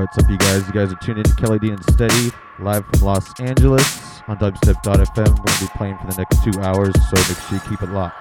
What's up, you guys? You guys are tuned in to Kelly D and Steady, live from Los Angeles on dubstep.fm. We're going to be playing for the next two hours, so make sure you keep it locked.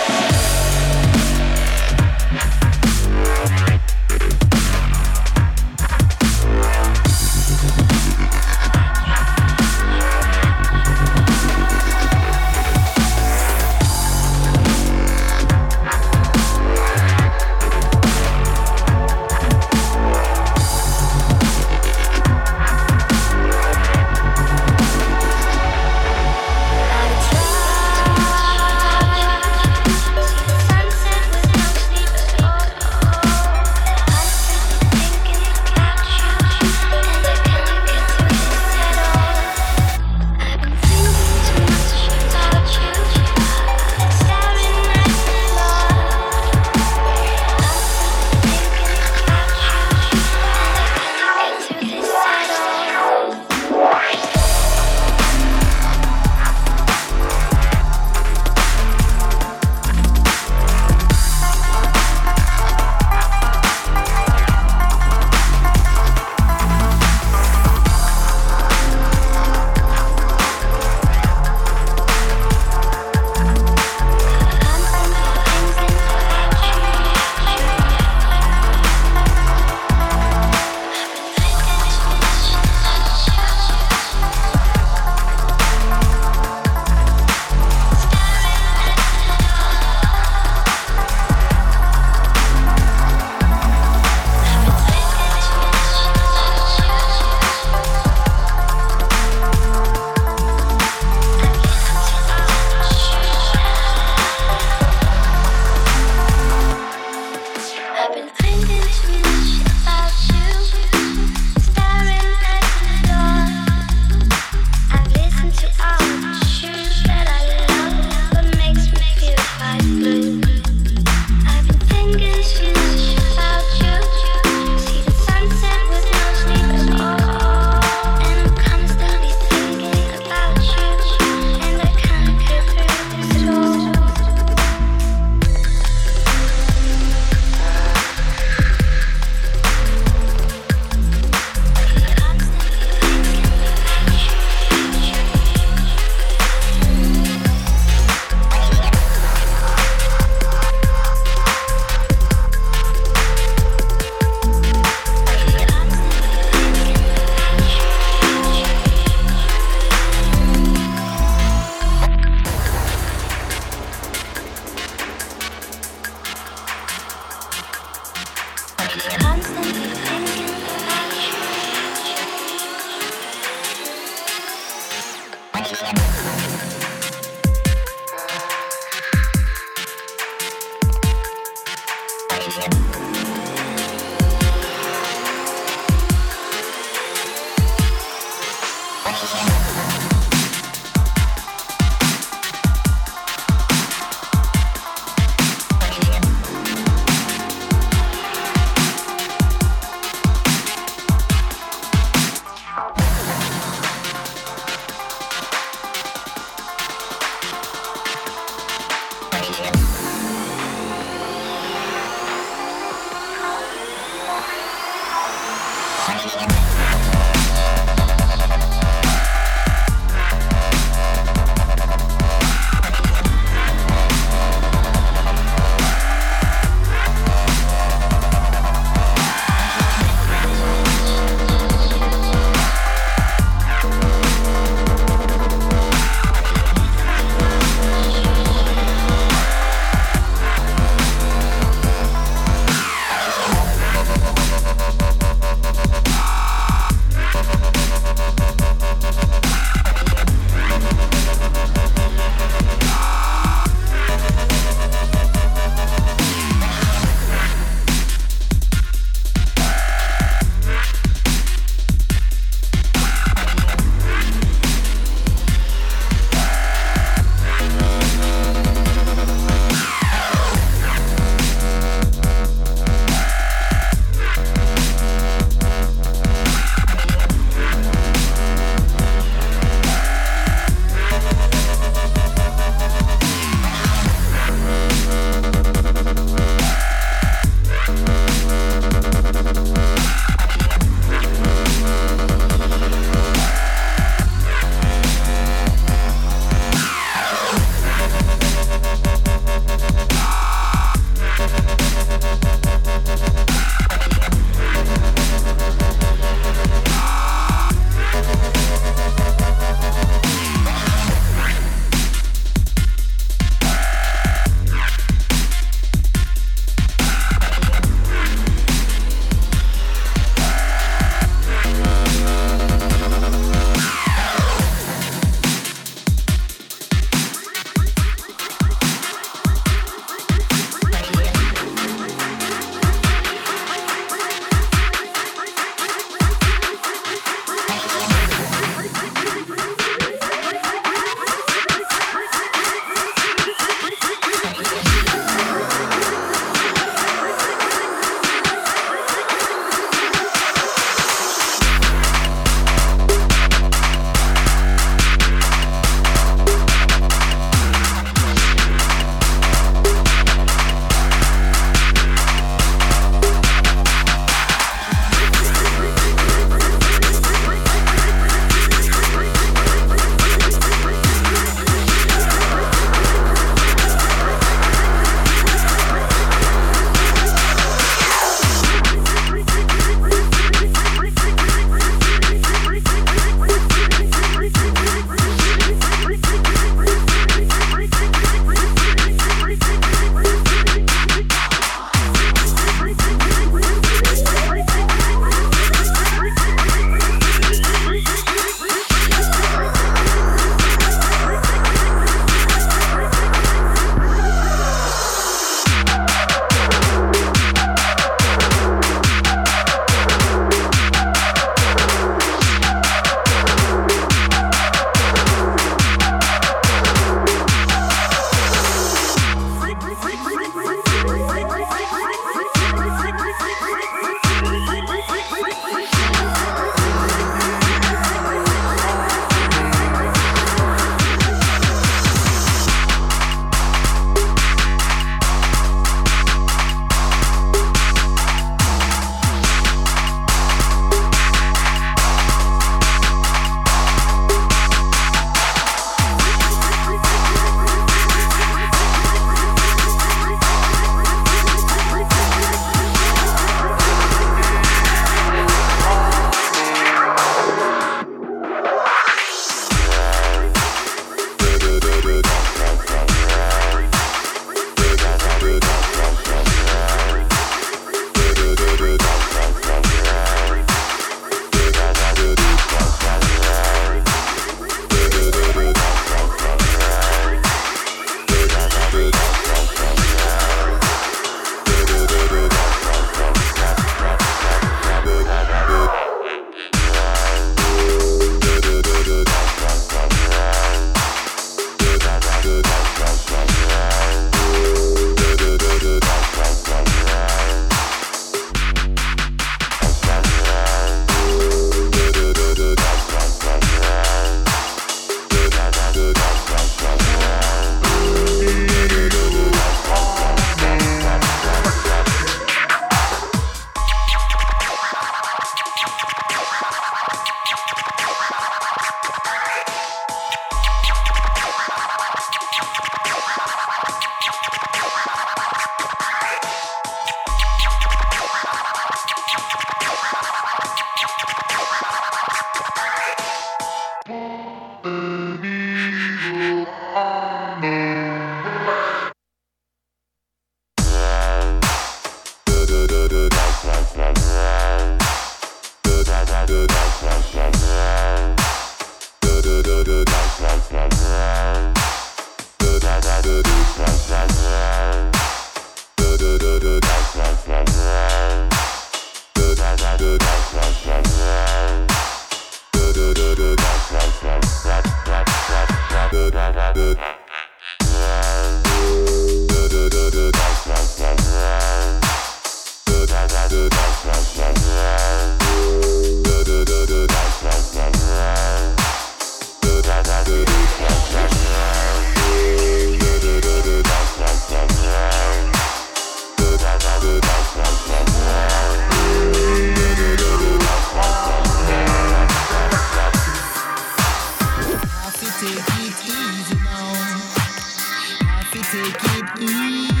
take it easy.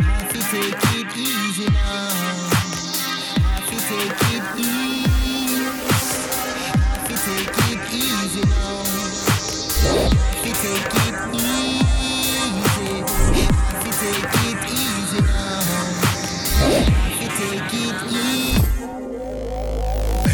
Have to take it easy now. Have to take it easy. Have to take it easy now. Have to take it easy. Have to take it easy now. Have to take it easy.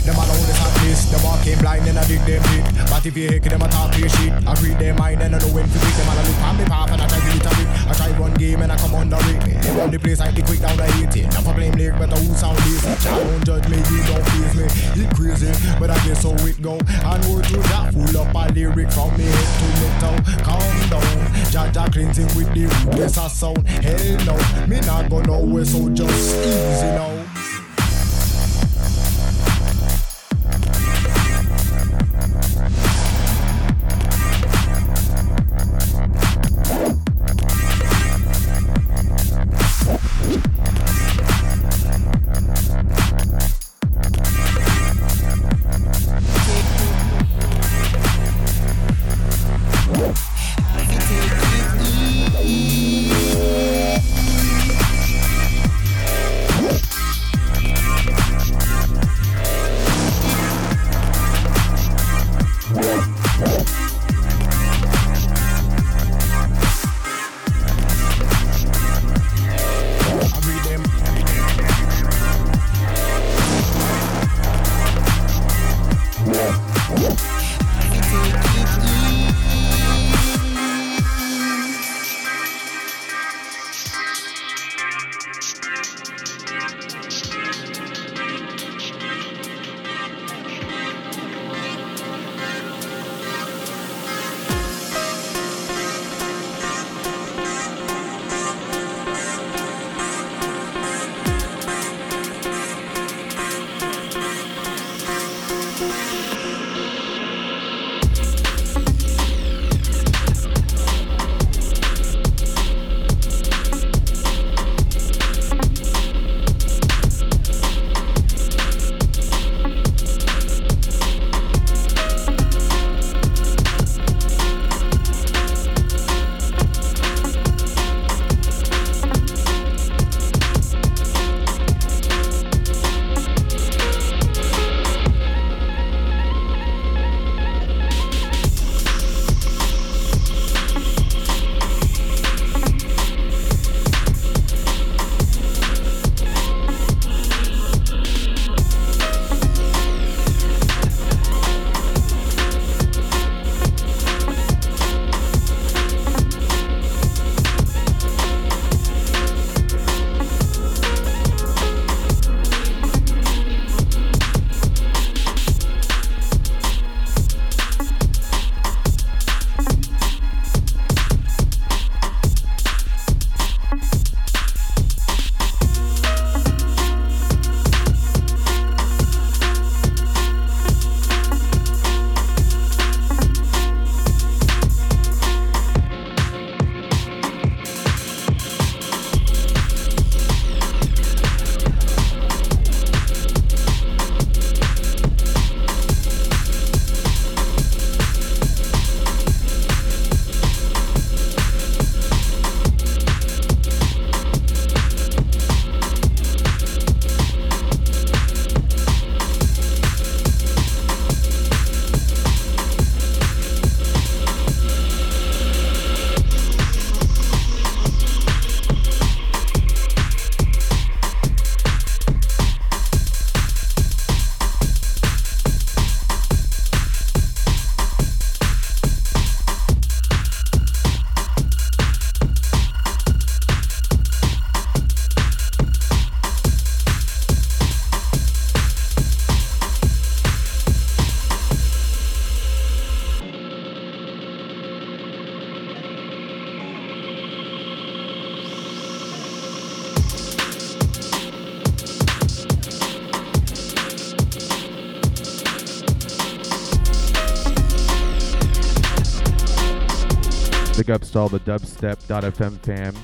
Them alone is at this. Them walking blind and I dig them deep. But if you hear them, I talk your shit. I read their mind and I know when to beat them. And I look on me path and I try to beat a bit. I try one game and I come underrate me. They run the place, I be quick down the 80. Now for blame lyric, but who sound lazy? Child don't judge me, you don't please me. It crazy, but I guess so it go. And word to that full up a lyric from me head to me toe. Calm down, Jaja cleansing with the rootless sound. Hell no, me not go nowhere, so just easy now. All the dubstep.fm fam.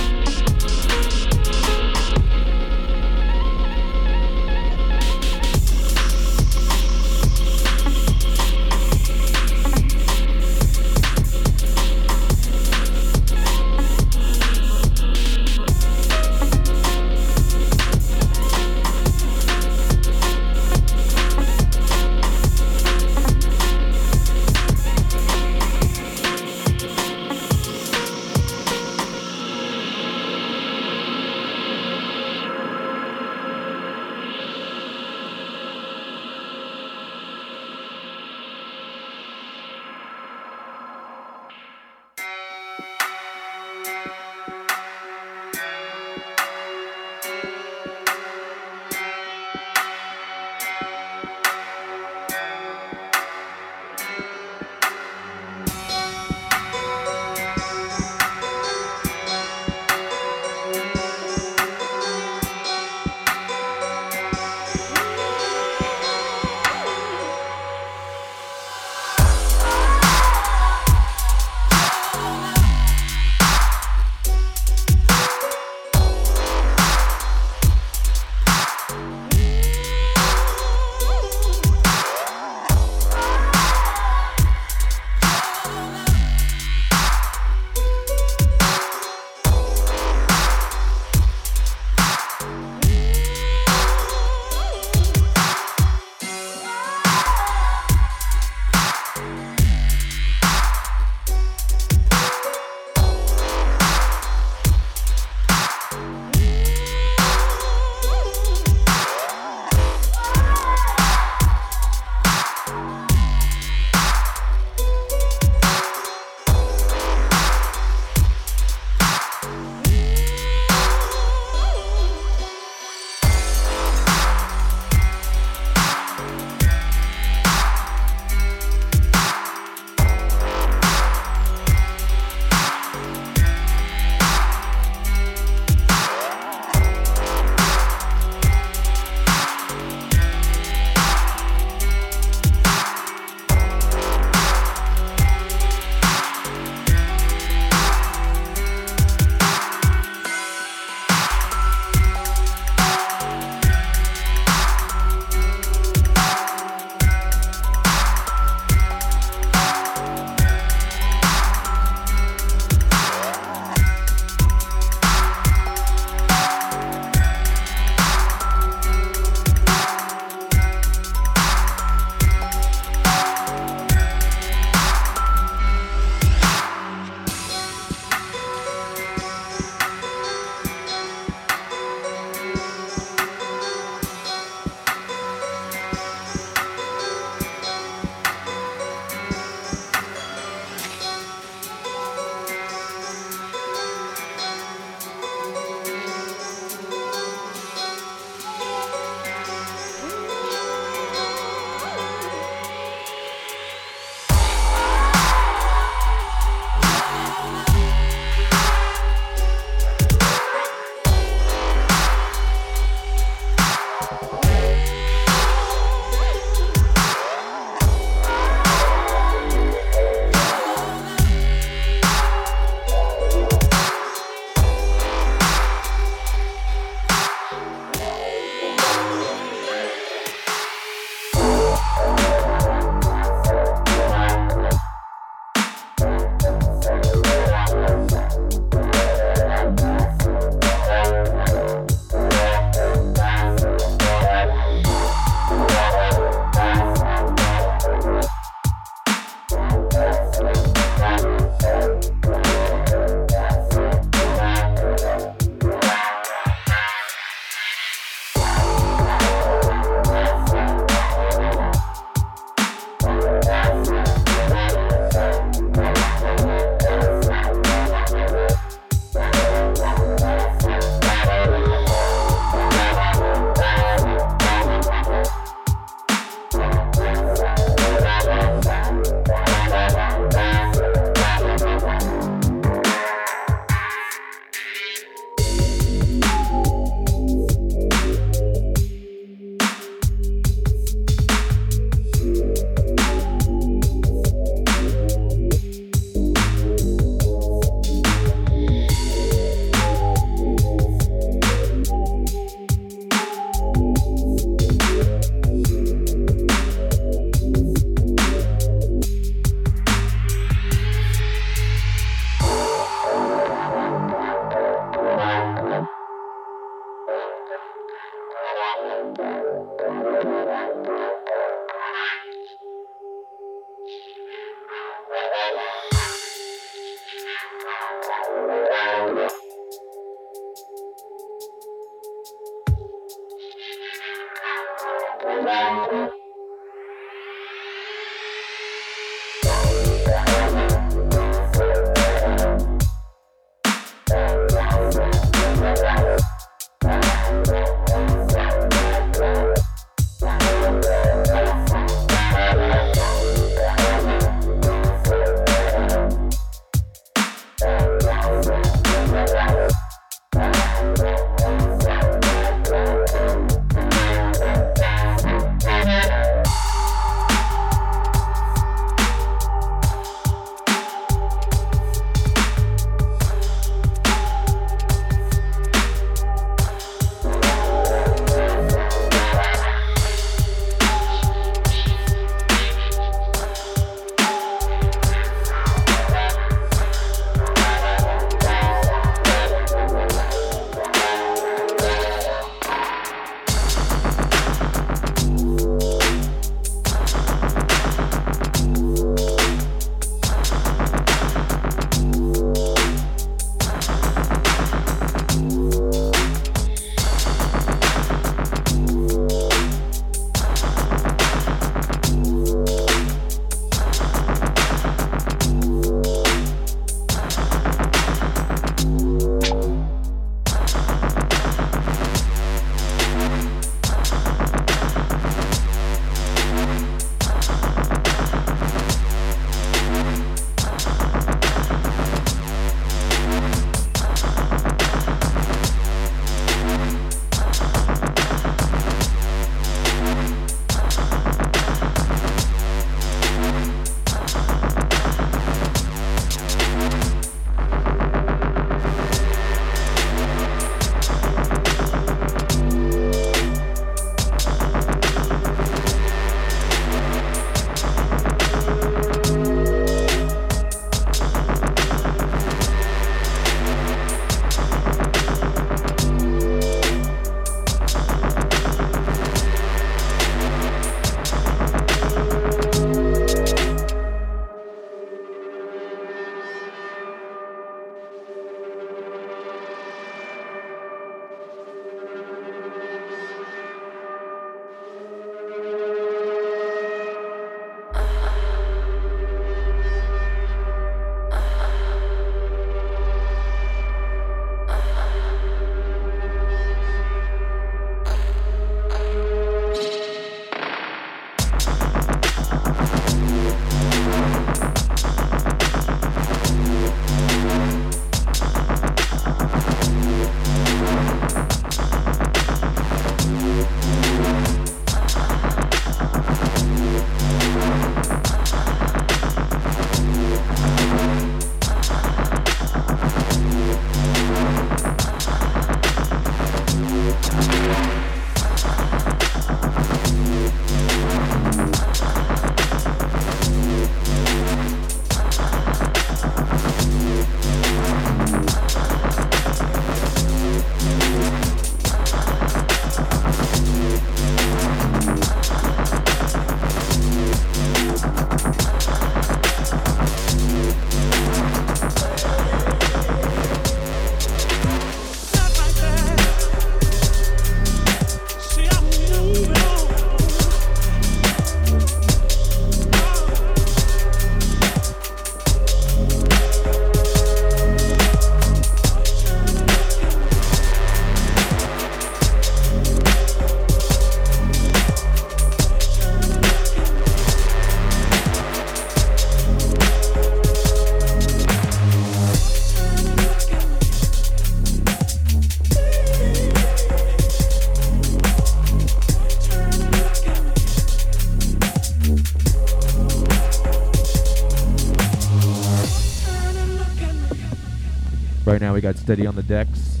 We got Steady on the decks.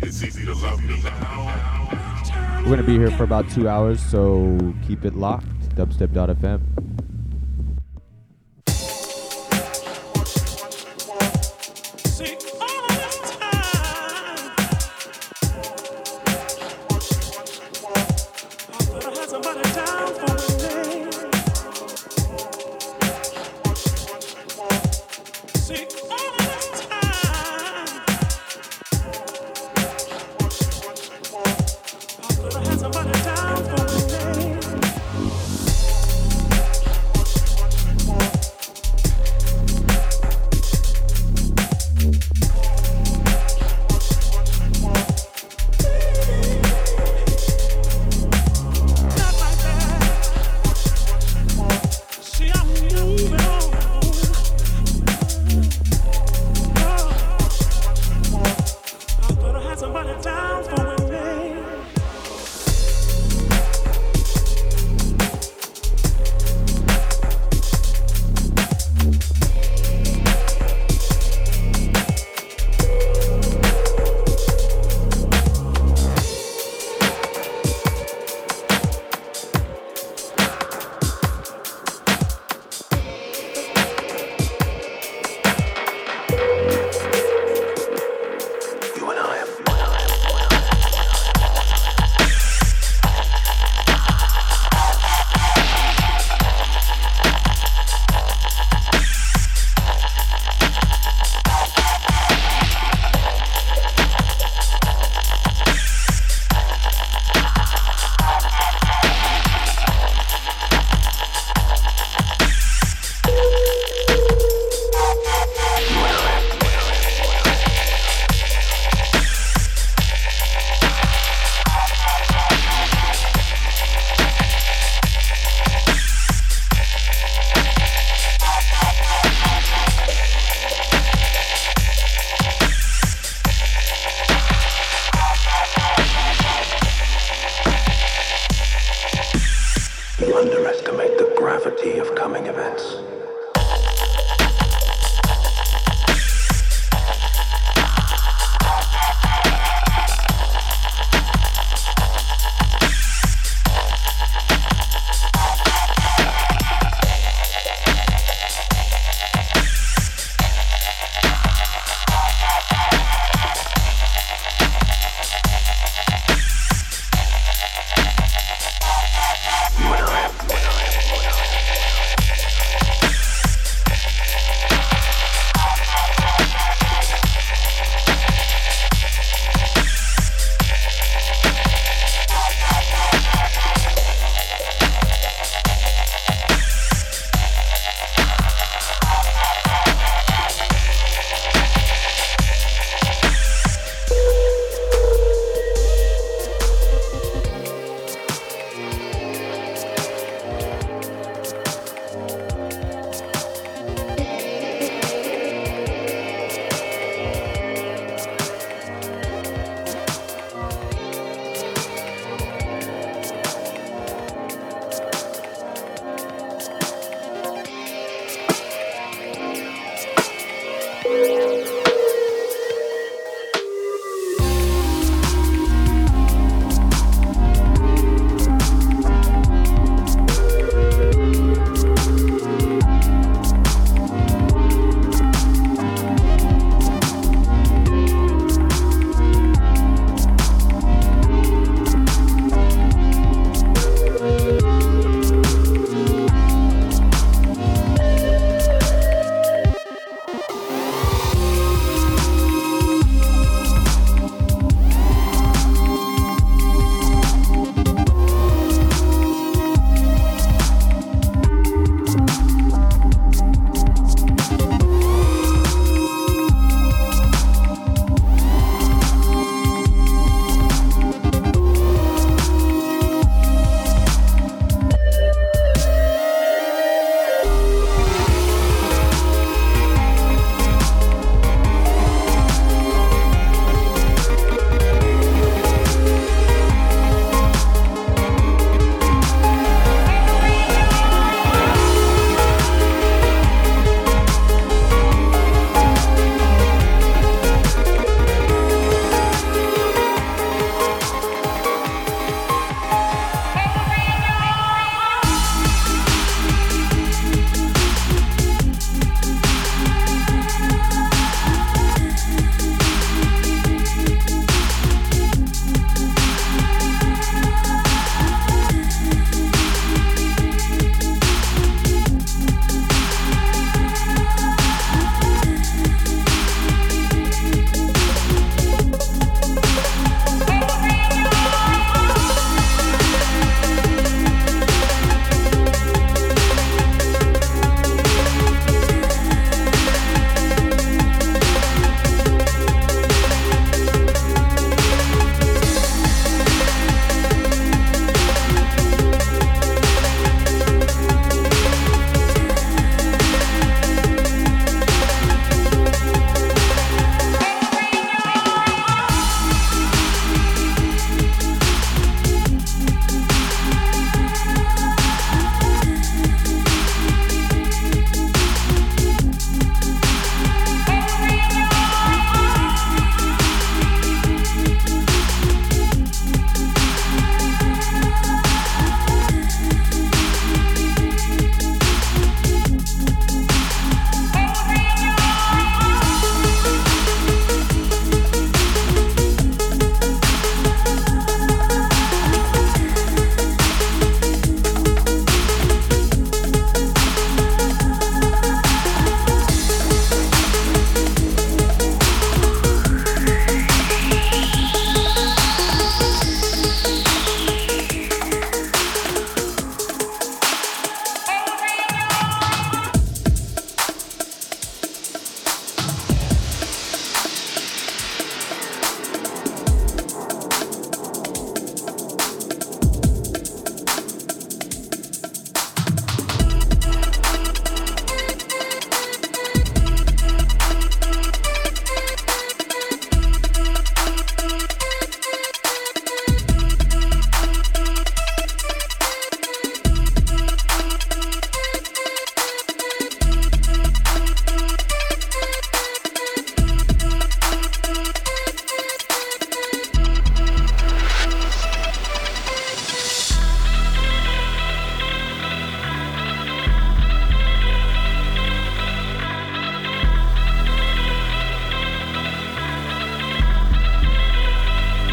It's easy to love me now. We're going to be here for about two hours, so keep it locked. Dubstep.fm.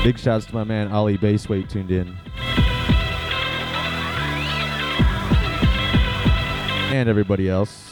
Big shouts to my man Ali Baseweight tuned in. And everybody else.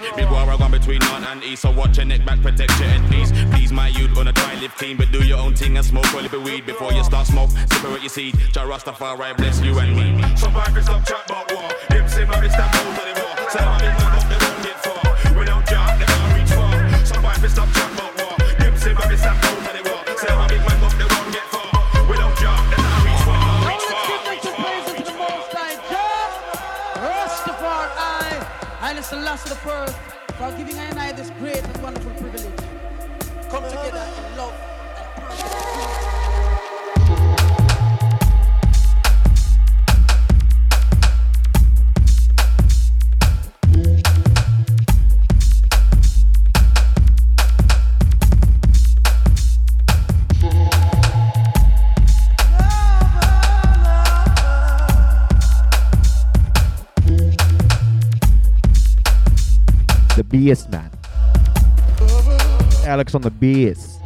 peace. Big war I gone between north and east, so watch your neck back, protect your enemies. please. My youth, wanna try live clean, but do your own thing and smoke a little weed before you start smoke. Separate your seed, Jah Rastafari bless you and me. So, my chat about war. Them same, I On the bass.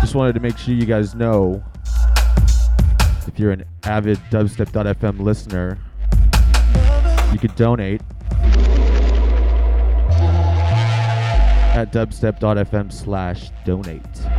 Just wanted to make sure you guys know if you're an avid dubstep.fm listener, you could donate at dubstep.fm slash donate.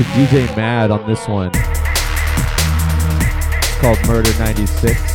The DJ Mad on this one. It's called Murder 96.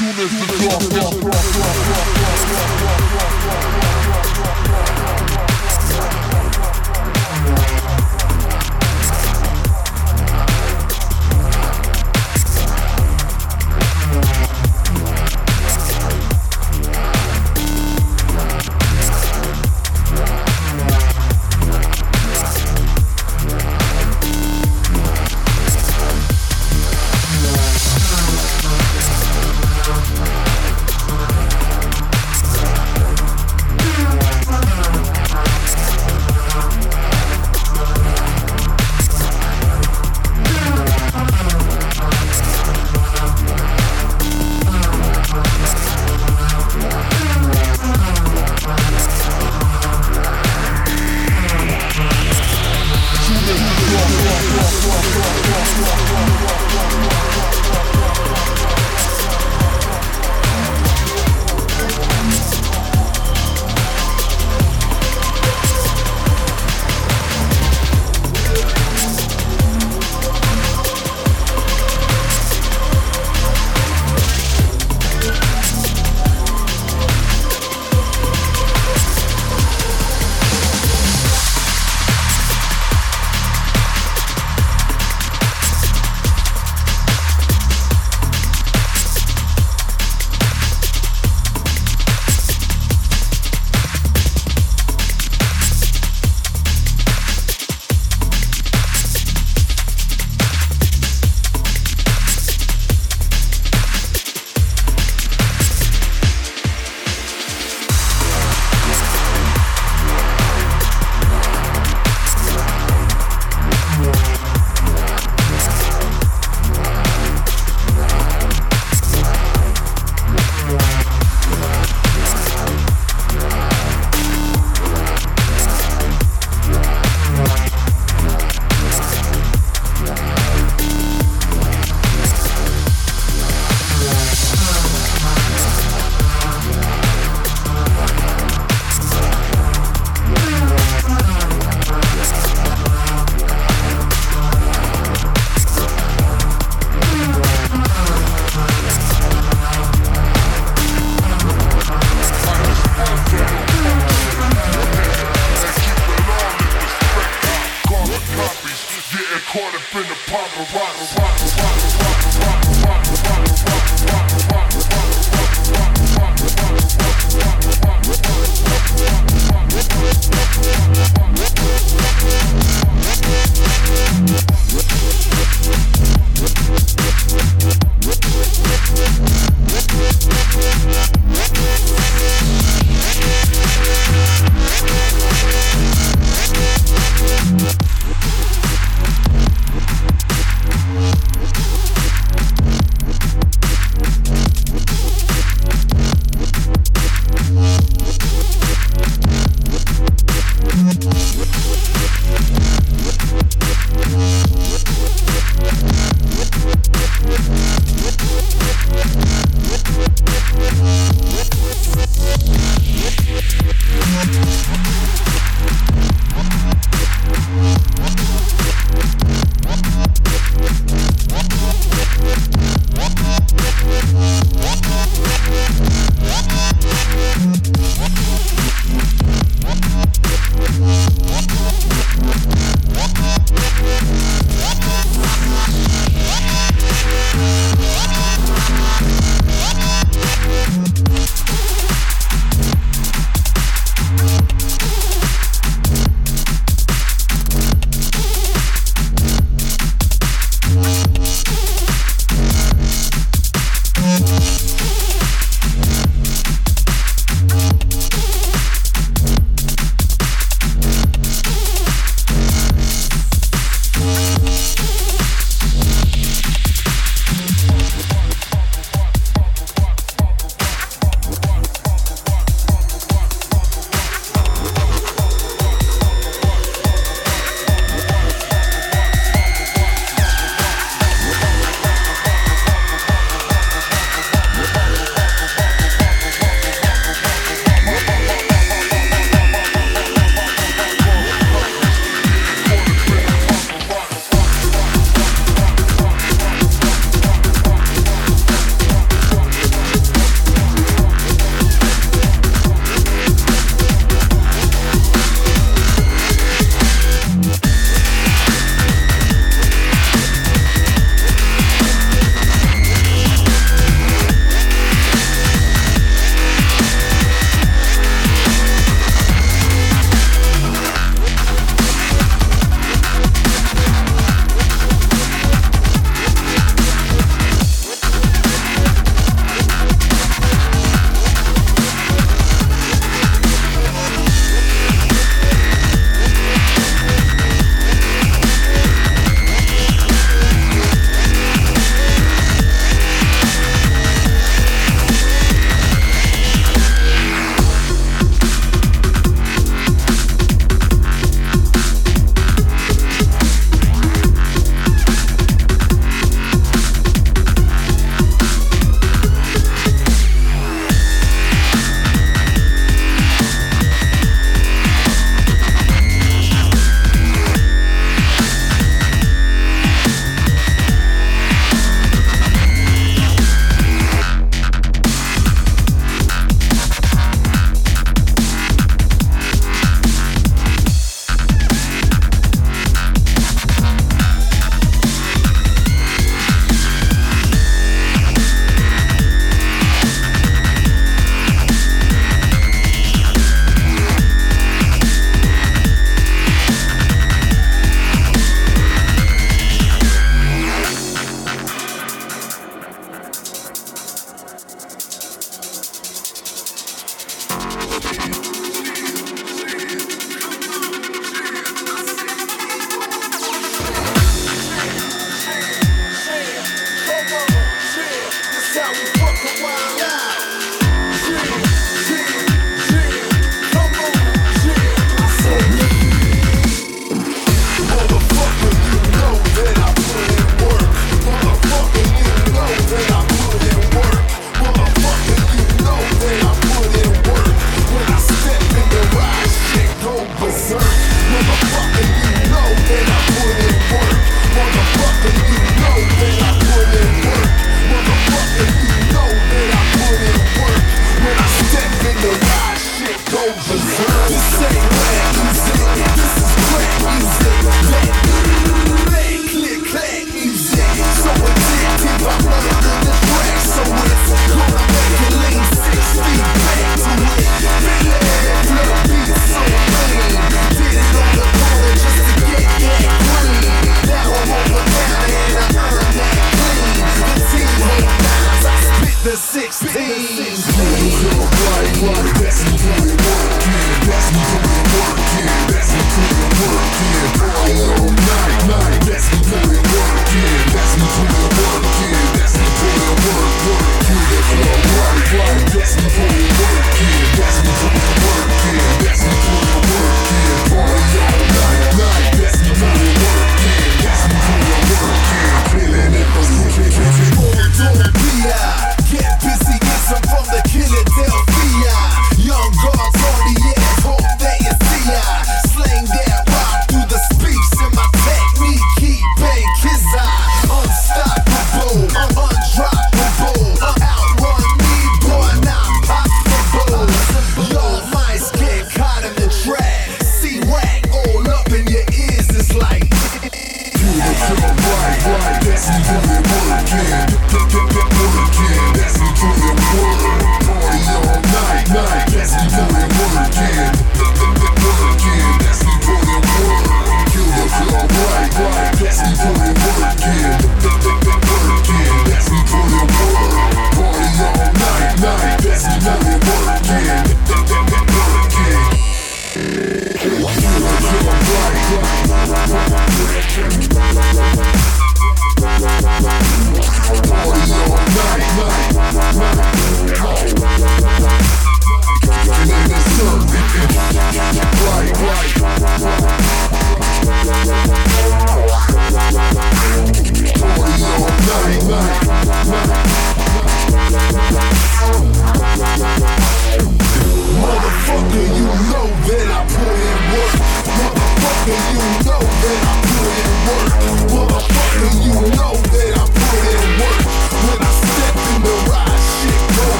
soon as the drop.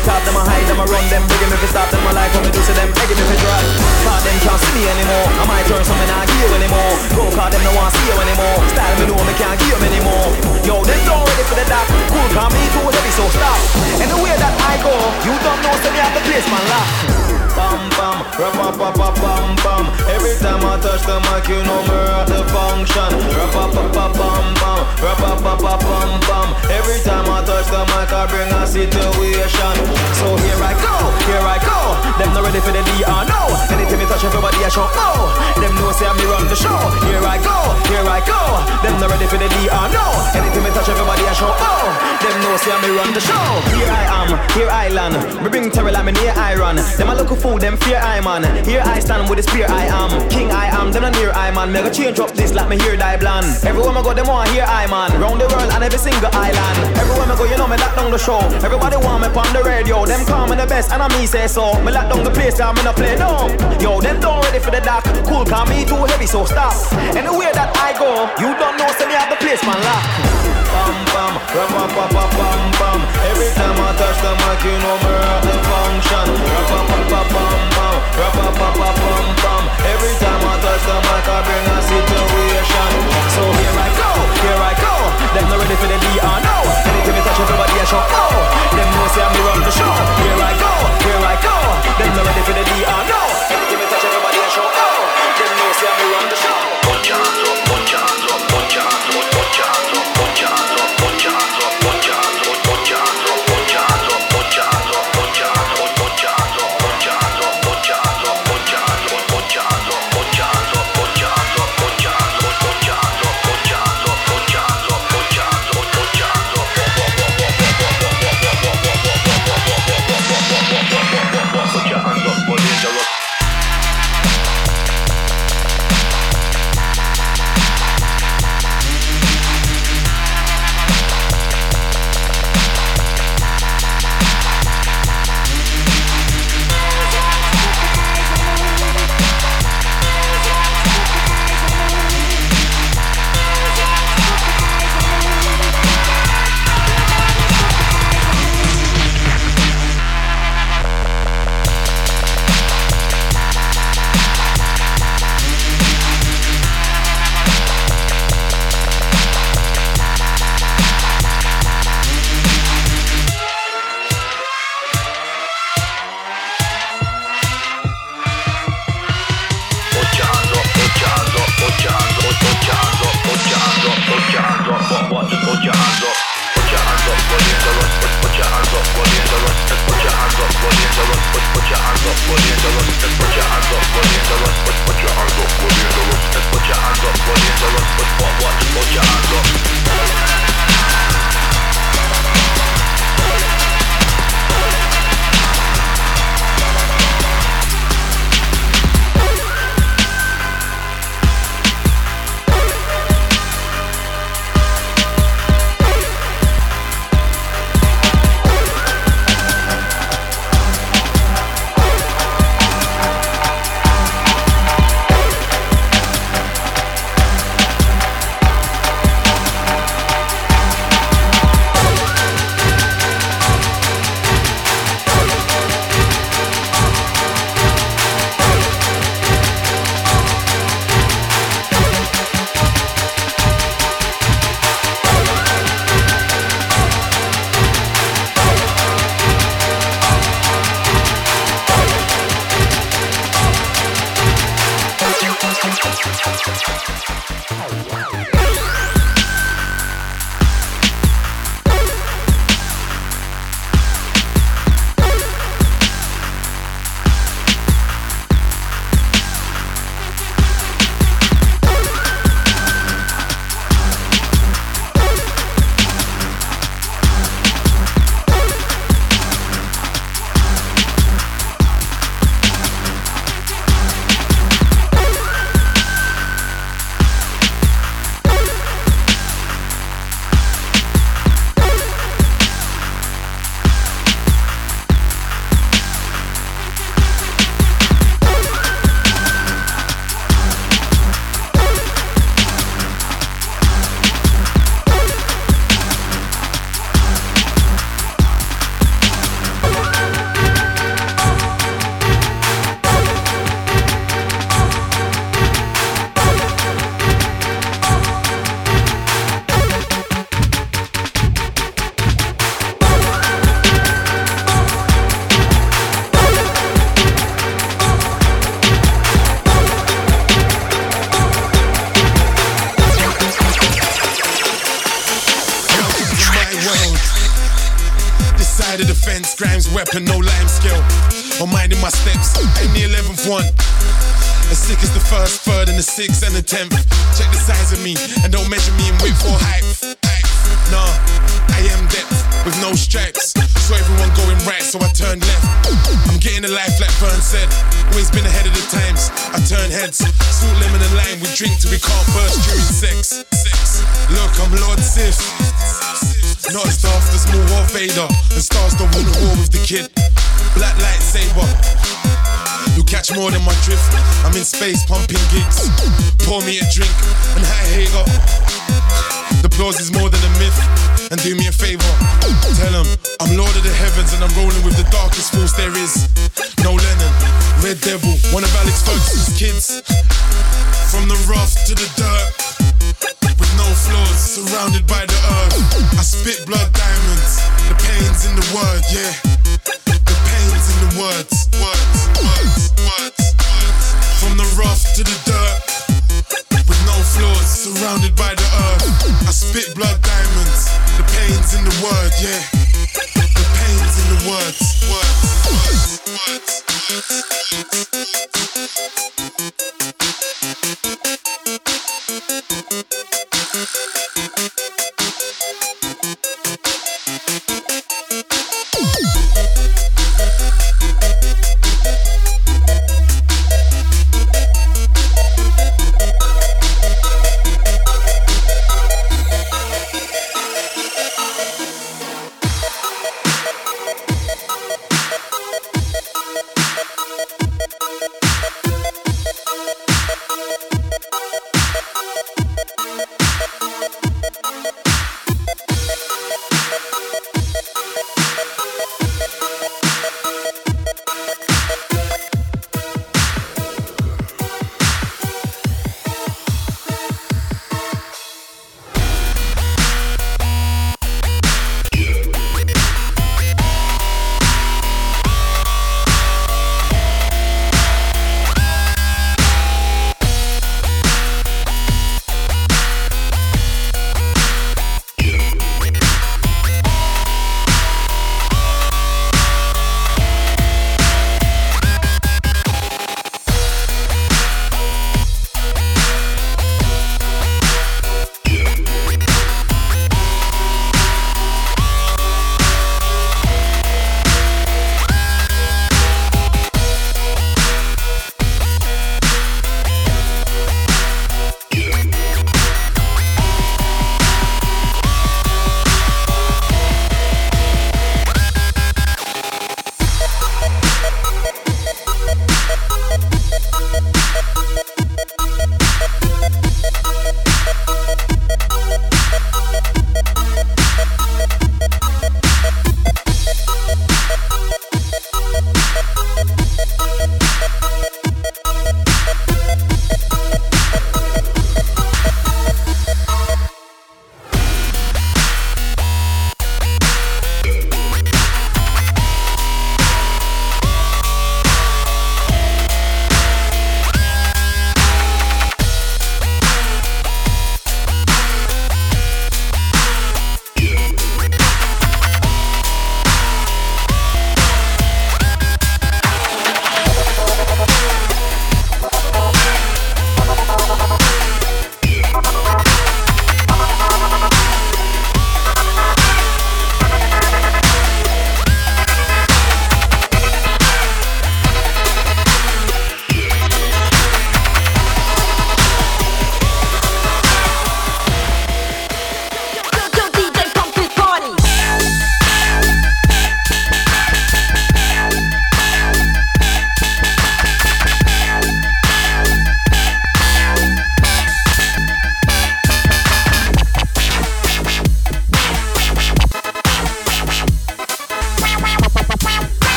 the top, them I hide, them I run them Big if it stop, them a like what me do to them. Egg if it drop Part them can't see me anymore. I might turn something I give you anymore. Go card them, no one see you anymore. Style me know me can't give you anymore. Yo, them don't ready for the dark. Cool, call me too heavy, so stop. And the way that I go You don't know, say me have the place, man, lock Bam, bam, rapa, pa, pa, bam, bam. Every time I touch the mic, you know me at the function Rapa, pa, pa, bam, bam, rapa, pa, pa, bam, bam. Every time I touch the mic, I bring a situation. So here I go, here I go. Them not ready for the DR, no. Anytime you touch everybody, I show oh. Them know say me run the show. Here I go, here I go. Them not ready for the DR, no. Anytime you touch everybody, I show oh. Them know say me run the show. Here I am, here I land. Me bring terror like me near I run. Them a look fool, them fear I man. Here I stand with the spear I am. King I am, them not near I man. Me go change up this like me here die bland. Everywhere I go, them want hear I man. Round the world and every single island. Everywhere I go, you know me lock down the show. Everybody want me on the radio. Them call me the best and I me say so. Me lock down the place, I'm in a play no. Yo, them don't ready for the dark. Cool, call me too heavy, so stop. Anywhere that I go, you don't know, say me have the place, man, lock. Bam bam, ram pam pam pam bam bam. Every time I touch the mic, you know me rock the function. Ram pam pam pam bam bam, ram pam pam bam bam. Every time I touch the mic, I bring a situation. So here I go, here I go. Them not ready for the DR now. Anytime you touch everybody, I show oh. Them know say I'm the run the show. Here I go, here I go. Them not ready for the now. Anytime